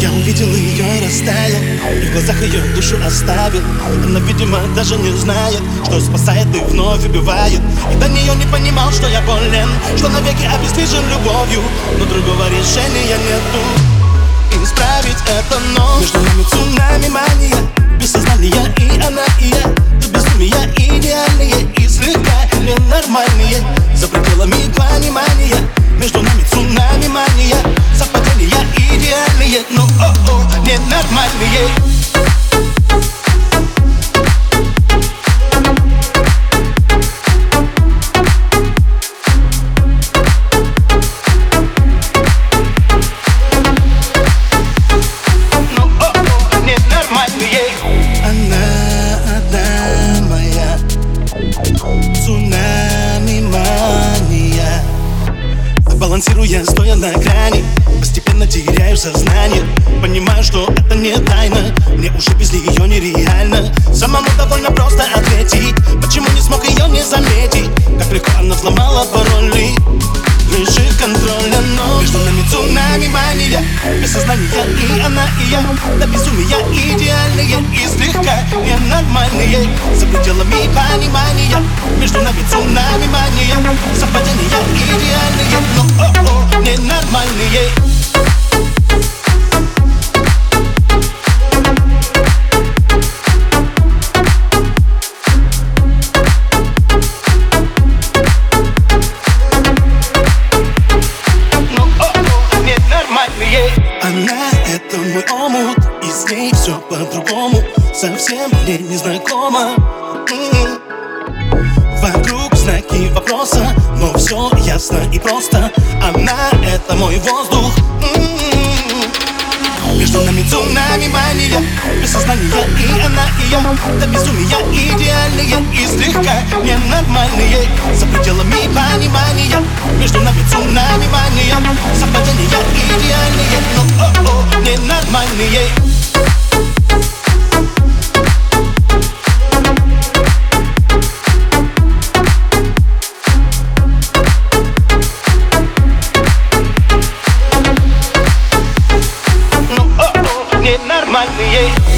Я увидел ее и растаял. И в глазах ее душу оставил. Она, видимо, даже не знает Что спасает и вновь убивает. И до нее не понимал, что я болен Что навеки обездвижен любовью. Но другого решения нету. Исправить это но Между нами цунами мания. О-о, ненормальные Балансируя, стоя на грани. Постепенно теряю сознание. Понимаю, что это не тайна. Мне уже без нее нереально. Самому довольно просто ответить. Почему не смог ее не заметить? Как легко она взломала пароли. Лишив контроля, но Между нами цунами мания Без сознания и она, и я. До безумия идеальные И слегка ненормальные. За пределами ненормальные Она — это мой омут И с ней все по-другому. Совсем мне не знакомо м-м знаки вопроса Но все ясно и просто. Она — это мой воздух. М-м-м. Между нами цунами мания Без сознания и она, и я. До безумия идеальные и слегка ненормальные. За пределами понимания Между нами цунами мания Совпадения идеальные, но о-о, ненормальные. find me. Yeah.